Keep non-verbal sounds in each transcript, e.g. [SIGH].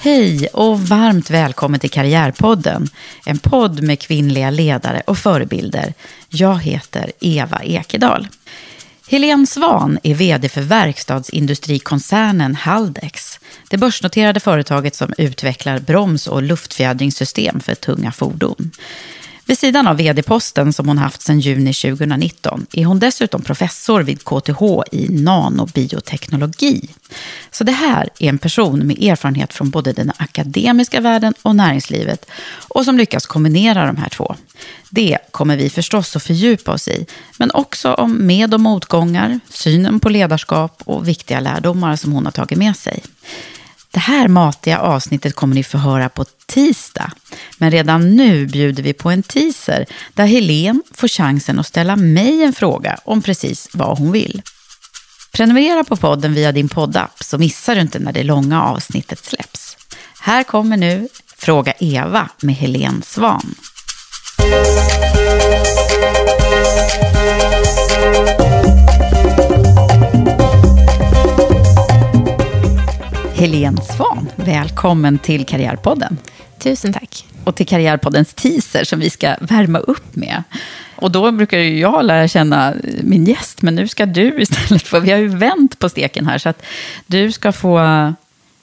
Hej och varmt välkommen till Karriärpodden. En podd med kvinnliga ledare och förebilder. Jag heter Eva Ekedal. Helene Svan är vd för verkstadsindustrikoncernen Haldex. Det börsnoterade företaget som utvecklar broms och luftfjädringssystem för tunga fordon. Vid sidan av vd-posten som hon haft sedan juni 2019 är hon dessutom professor vid KTH i nanobioteknologi. Så det här är en person med erfarenhet från både den akademiska världen och näringslivet och som lyckas kombinera de här två. Det kommer vi förstås att fördjupa oss i, men också om med och motgångar, synen på ledarskap och viktiga lärdomar som hon har tagit med sig. Det här matiga avsnittet kommer ni få höra på tisdag. Men redan nu bjuder vi på en teaser där Helen får chansen att ställa mig en fråga om precis vad hon vill. Prenumerera på podden via din poddapp så missar du inte när det långa avsnittet släpps. Här kommer nu Fråga Eva med Helen Svan. Helen Svan, välkommen till Karriärpodden. Tusen tack. Och till Karriärpoddens teaser som vi ska värma upp med. Och då brukar ju jag lära känna min gäst, men nu ska du [LAUGHS] istället få, vi har ju vänt på steken här, så att du ska få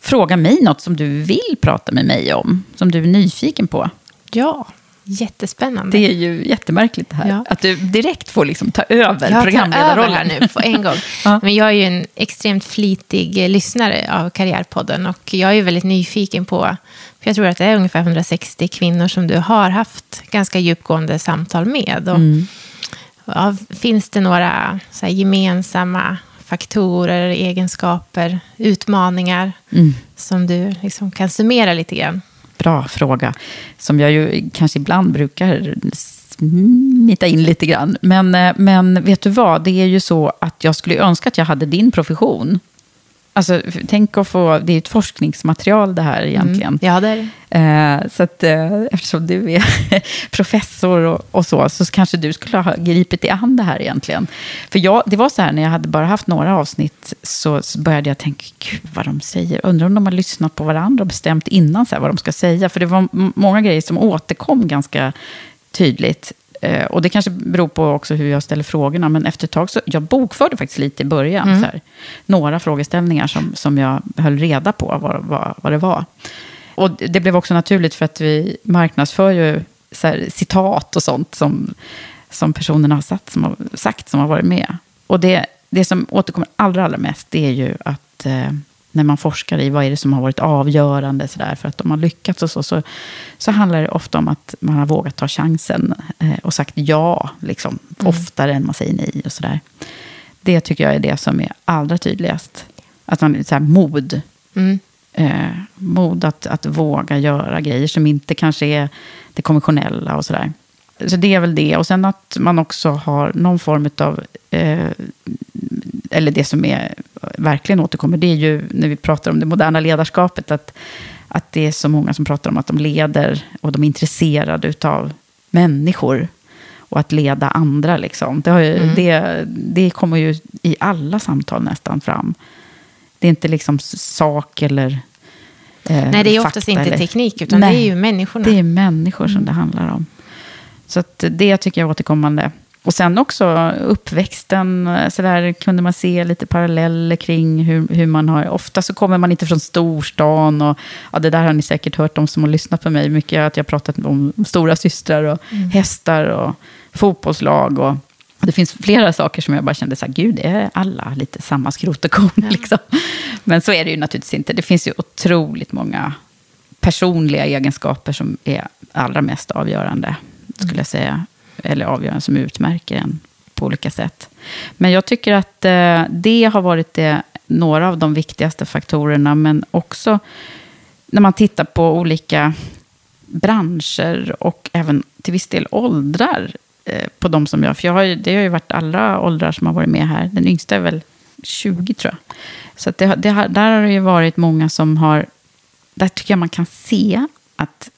fråga mig något som du vill prata med mig om, som du är nyfiken på. Ja, jättespännande. Det är ju jättemärkligt det här, Ja. att du direkt får liksom ta över jag programledarrollen. här nu på en gång. [LAUGHS] Ja. Men jag är ju en extremt flitig lyssnare av Karriärpodden och jag är väldigt nyfiken på, för jag tror att det är ungefär 160 kvinnor som du har haft ganska djupgående samtal med. Och, Mm. ja, finns det några gemensamma faktorer, egenskaper, utmaningar Mm. som du liksom kan summera lite grann? Bra fråga, som jag ju kanske ibland brukar smita in lite grann. Men, eh, men vet du vad, det är ju så att jag skulle önska att jag hade din profession. Alltså, tänk att få, det är ett forskningsmaterial det här egentligen. Ja, det är det. Eh, så att, eh, eftersom du är [LAUGHS] professor och, och så, så kanske du skulle ha gripit i an det här egentligen. För jag, det var så här, när jag hade bara haft några avsnitt, så, så började jag tänka, gud vad de säger. Undrar om de har lyssnat på varandra och bestämt innan så här, vad de ska säga. För det var många grejer som återkom ganska tydligt. Eh, och det kanske beror på också hur jag ställer frågorna. Men efter ett tag så, jag bokförde faktiskt lite i början. Mm. Här, några frågeställningar som, som jag höll reda på vad, vad, vad det var. Och det blev också naturligt för att vi marknadsför ju här, citat och sånt som, som personerna har, satt, som har sagt som har varit med. Och det, det som återkommer allra, allra mest det är ju att eh, när man forskar i vad är det som har varit avgörande så där, för att de har lyckats och så, så, så handlar det ofta om att man har vågat ta chansen eh, och sagt ja, liksom, oftare än man säger nej och sådär. Det tycker jag är det som är allra tydligast. Att man, så här, mod. Mm. Eh, mod att, att våga göra grejer som inte kanske är det konventionella och sådär. Så det är väl det. Och sen att man också har någon form av eh, eller det som är, verkligen återkommer, det är ju när vi pratar om det moderna ledarskapet, att, att det är så många som pratar om att de leder och de är intresserade av människor och att leda andra. Liksom. Det, ju, Mm. det, det kommer ju i alla samtal nästan fram. Det är inte liksom sak eller eh, Nej, det är oftast inte eller- teknik, utan Nej, det är ju människorna. Det är människor som det handlar om. Så det tycker jag är återkommande. Och sen också uppväxten, eh, så där kunde man se lite paralleller kring hur, hur man har... Ofta så kommer man inte från storstan och ja, det där har ni säkert hört, de som har lyssnat på mig, mycket att jag har pratat om stora systrar och hästar och fotbollslag och det finns flera saker som jag bara kände så här, gud, är alla lite samma skrot och korn? Liksom. Men så är det ju naturligtvis inte. Det finns ju otroligt många personliga egenskaper som är allra mest avgörande, skulle jag säga. Eller avgörande som utmärker en på olika sätt. Men jag tycker att eh, det har varit det, några av de viktigaste faktorerna, men också när man tittar på olika branscher och även till viss del åldrar eh, på de som jag... För jag har ju, det har ju varit alla åldrar som har varit med här. Den yngsta är väl 20 tror jag. Så att det, det, där har det ju varit många som har... Där tycker jag man kan se att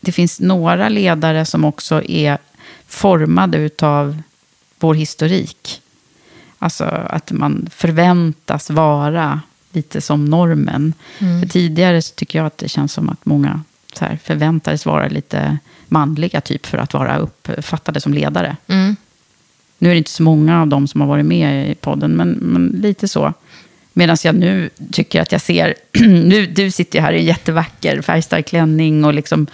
det finns några ledare som också är formade utav vår historik. Alltså att man förväntas vara lite som normen. För tidigare så tycker jag att det känns som att många så här, förväntades vara lite manliga typ för att vara uppfattade som ledare. Mm. Nu är det inte så många av dem som har varit med i podden, men, men lite så. Medan jag nu tycker att jag ser, [CLEARS THROAT] nu, du sitter ju här i en jättevacker färgstark klänning och liksom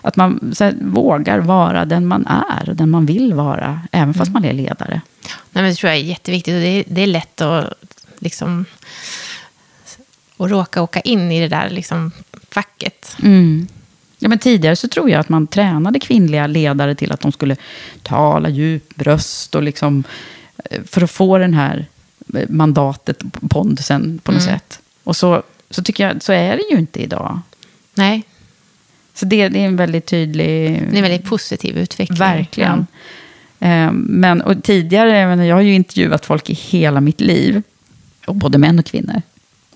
att man här, vågar vara den man är och den man vill vara, även fast man är ledare. Nej, men det tror jag är jätteviktigt. Och det, är, det är lätt att, liksom, att råka åka in i det där liksom, facket. Mm. Ja, men tidigare så tror jag att man tränade kvinnliga ledare till att de skulle tala djup bröst och liksom eh, för att få den här mandatet, pondusen på något sätt. Och så, så tycker jag, så är det ju inte idag. Nej, Så det, det är en väldigt tydlig... det är en väldigt positiv utveckling. Verkligen. Eh, Men och tidigare, jag, har ju intervjuat folk i hela mitt liv. Och både män och kvinnor.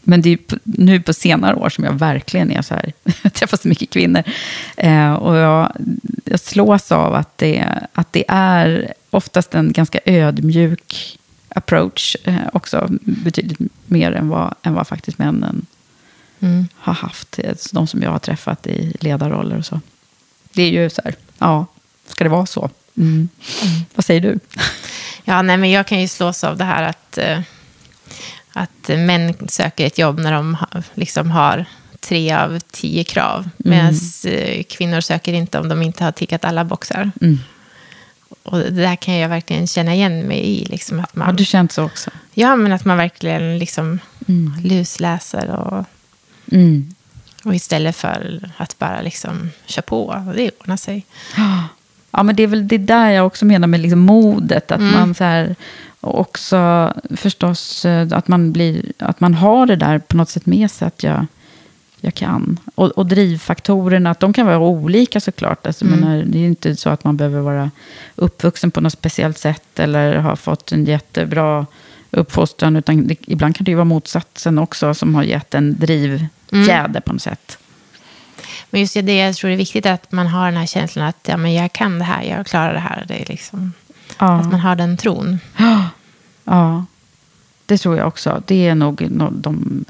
Men det är nu på senare år som jag verkligen är så här. [LAUGHS] Jag träffar så mycket kvinnor. Eh, och jag, jag slås av att det, att det är oftast en ganska ödmjuk approach. Eh, också betydligt mer än vad, än vad faktiskt männen Mm. har haft. eh, De som jag har träffat i ledarroller och så. Det är ju så här, ja, ska det vara så? Mm. Vad säger du? [LAUGHS] Ja, nej, men jag kan ju slås av det här att, eh, att män söker ett jobb när de liksom har tre av tio krav. Medan eh, kvinnor söker inte om de inte har tickat alla boxar. Mm. Och det där kan jag verkligen känna igen mig i. Liksom att man, Har du känt så också? Ja, men att man verkligen liksom lusläser och, Mm. och istället för att bara liksom köra på. Det ordnar sig. Ja, men det är väl det där jag också menar med liksom modet. Att man så här, också förstås eh, att man, blir, att man har det där på något sätt med sig. Att jag, jag kan. Och, och drivfaktorerna, att de kan vara olika såklart. Alltså, mm. menar, det är inte så att man behöver vara uppvuxen på något speciellt sätt. Eller ha fått en jättebra uppfostran. Utan det, ibland kan det ju vara motsatsen också. Som har gett en drivfjäder på något sätt. Men just det, jag tror det är viktigt att man har den här känslan att ja, men jag kan det här, jag klarar det här. Det är liksom, Ja. Att man har den tron. [GASPS] Ja, det tror jag också. Det är nog no- de...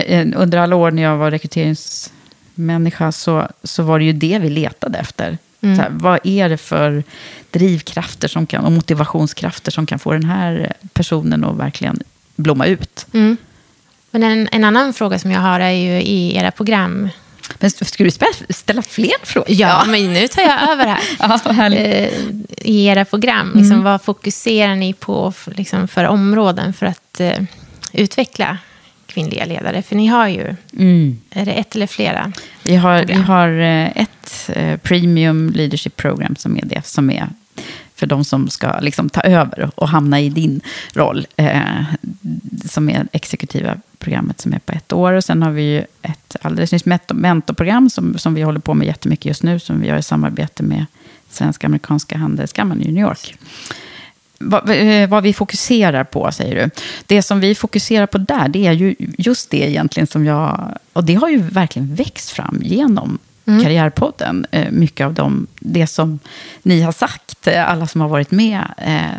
eh, Under alla år när jag var rekryteringsmänniska så, så var det ju det vi letade efter. Så här, vad är det för drivkrafter som kan, och motivationskrafter som kan få den här personen att verkligen blomma ut? Men en, en annan fråga som jag har är ju i era program. Men ska du ställa fler frågor? Ja, men nu tar jag över här. [LAUGHS] Ja. Eh, I era program, liksom, vad fokuserar ni på liksom, för områden för att eh, utveckla kvinnliga ledare? För ni har ju, Mm. är det ett eller flera? Vi har, vi har eh, ett eh, Premium Leadership Program som är det som är för de som ska liksom ta över och hamna i din roll. Eh, som är exekutiva programmet som är på ett år. Och sen har vi ju ett alldeles nytt mentor- mentorprogram som, som vi håller på med jättemycket just nu. Som vi gör i samarbete med Svenska Amerikanska Handelskammaren i New York. Vad, eh, vad vi fokuserar på, säger du. Det som vi fokuserar på där, det är ju just det egentligen som jag... Och det har ju verkligen växt fram genom mm. Karriärpodden. Eh, mycket av dem, det som ni har sagt, eh, alla som har varit med,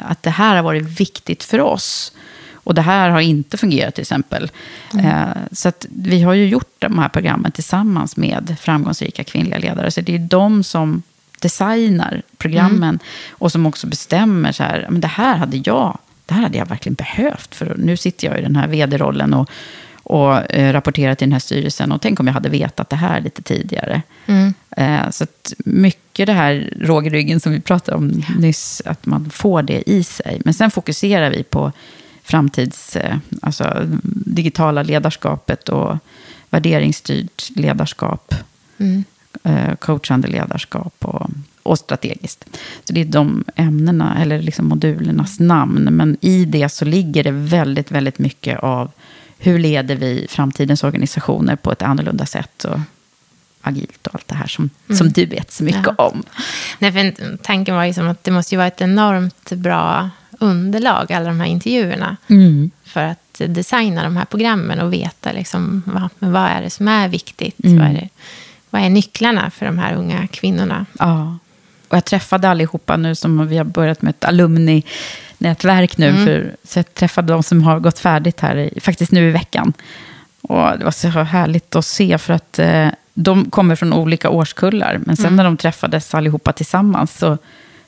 att det här har varit viktigt för oss. Och det här har inte fungerat till exempel. Mm. Så att vi har ju gjort de här programmen tillsammans med framgångsrika kvinnliga ledare. Så det är de som designar programmen mm. och som också bestämmer så här, men det här hade jag, det här hade jag verkligen behövt. För nu sitter jag i den här vd-rollen och, och eh, rapporterar till den här styrelsen. Och tänk om jag hade vetat det här lite tidigare. Mm. Eh, så mycket det här rågryggen som vi pratade om nyss, att man får det i sig. Men sen fokuserar vi på framtids, eh, alltså digitala ledarskapet och värderingsstyrt ledarskap. Mm. Eh, coachande ledarskap och, och strategiskt. Så det är de ämnena, eller liksom modulernas namn. Men i det så ligger det väldigt, väldigt mycket av hur leder vi framtidens organisationer på ett annorlunda sätt. Och, agilt och allt det här som, mm. som du vet så mycket ja. om. Nej, för tanken var liksom att det måste ju vara ett enormt bra underlag, alla de här intervjuerna. Mm. För att designa de här programmen och veta liksom, vad, vad är det som är viktigt. Mm. Vad är det vad är nycklarna för de här unga kvinnorna? Ja, och jag träffade allihopa nu som vi har börjat med ett alumni-nätverk nu. Mm. För, så jag träffade de som har gått färdigt här, faktiskt nu i veckan. Och det var så härligt att se för att eh, de kommer från olika årskullar. Men sen mm. när de träffades allihopa tillsammans så,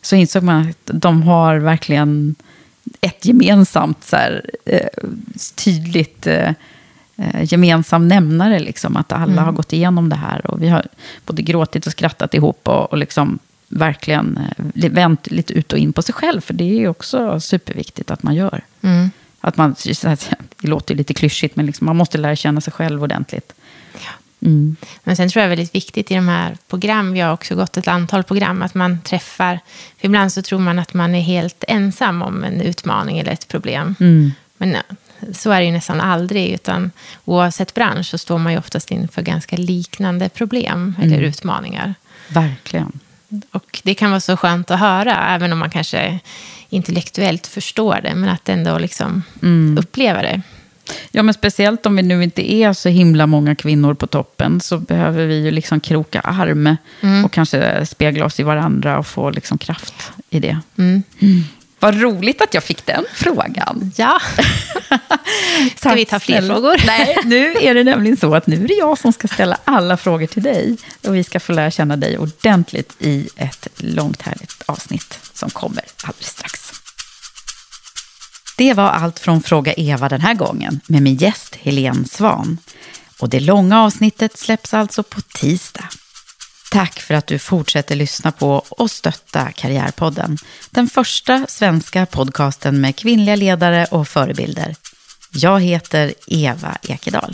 så insåg man att de har verkligen ett gemensamt så här, eh, tydligt eh, eh, gemensam nämnare. Liksom, att alla mm. har gått igenom det här. Och vi har både gråtit och skrattat ihop och, och liksom verkligen eh, vänt lite ut och in på sig själv. För det är också superviktigt att man gör. Mm. Att man, [LAUGHS] det låter lite klyschigt, men liksom, man måste lära känna sig själv ordentligt. Mm. Men sen tror jag det är väldigt viktigt i de här program, vi har också gått ett antal program, att man träffar, för ibland så tror man att man är helt ensam om en utmaning eller ett problem. Mm. Men så är det ju nästan aldrig, utan oavsett bransch så står man ju oftast inför ganska liknande problem eller mm. utmaningar. Verkligen. Och det kan vara så skönt att höra, även om man kanske intellektuellt förstår det, men att ändå liksom mm. uppleva det. Ja, men speciellt om vi nu inte är så himla många kvinnor på toppen så behöver vi ju liksom kroka arm mm. och kanske spegla oss i varandra och få liksom kraft i det. Mm. mm. Vad roligt att jag fick den frågan. Ja. [LAUGHS] Ska vi ta fler frågor? Nej, nu är det nämligen så att nu är det jag som ska ställa alla frågor till dig. Och vi ska få lära känna dig ordentligt i ett långt härligt avsnitt som kommer alldeles strax. Det var allt från Fråga Eva den här gången med min gäst Helene Svan. Och det långa avsnittet släpps alltså på tisdag. Tack för att du fortsätter lyssna på och stötta Karriärpodden. Den första svenska podcasten med kvinnliga ledare och förebilder. Jag heter Eva Ekedal.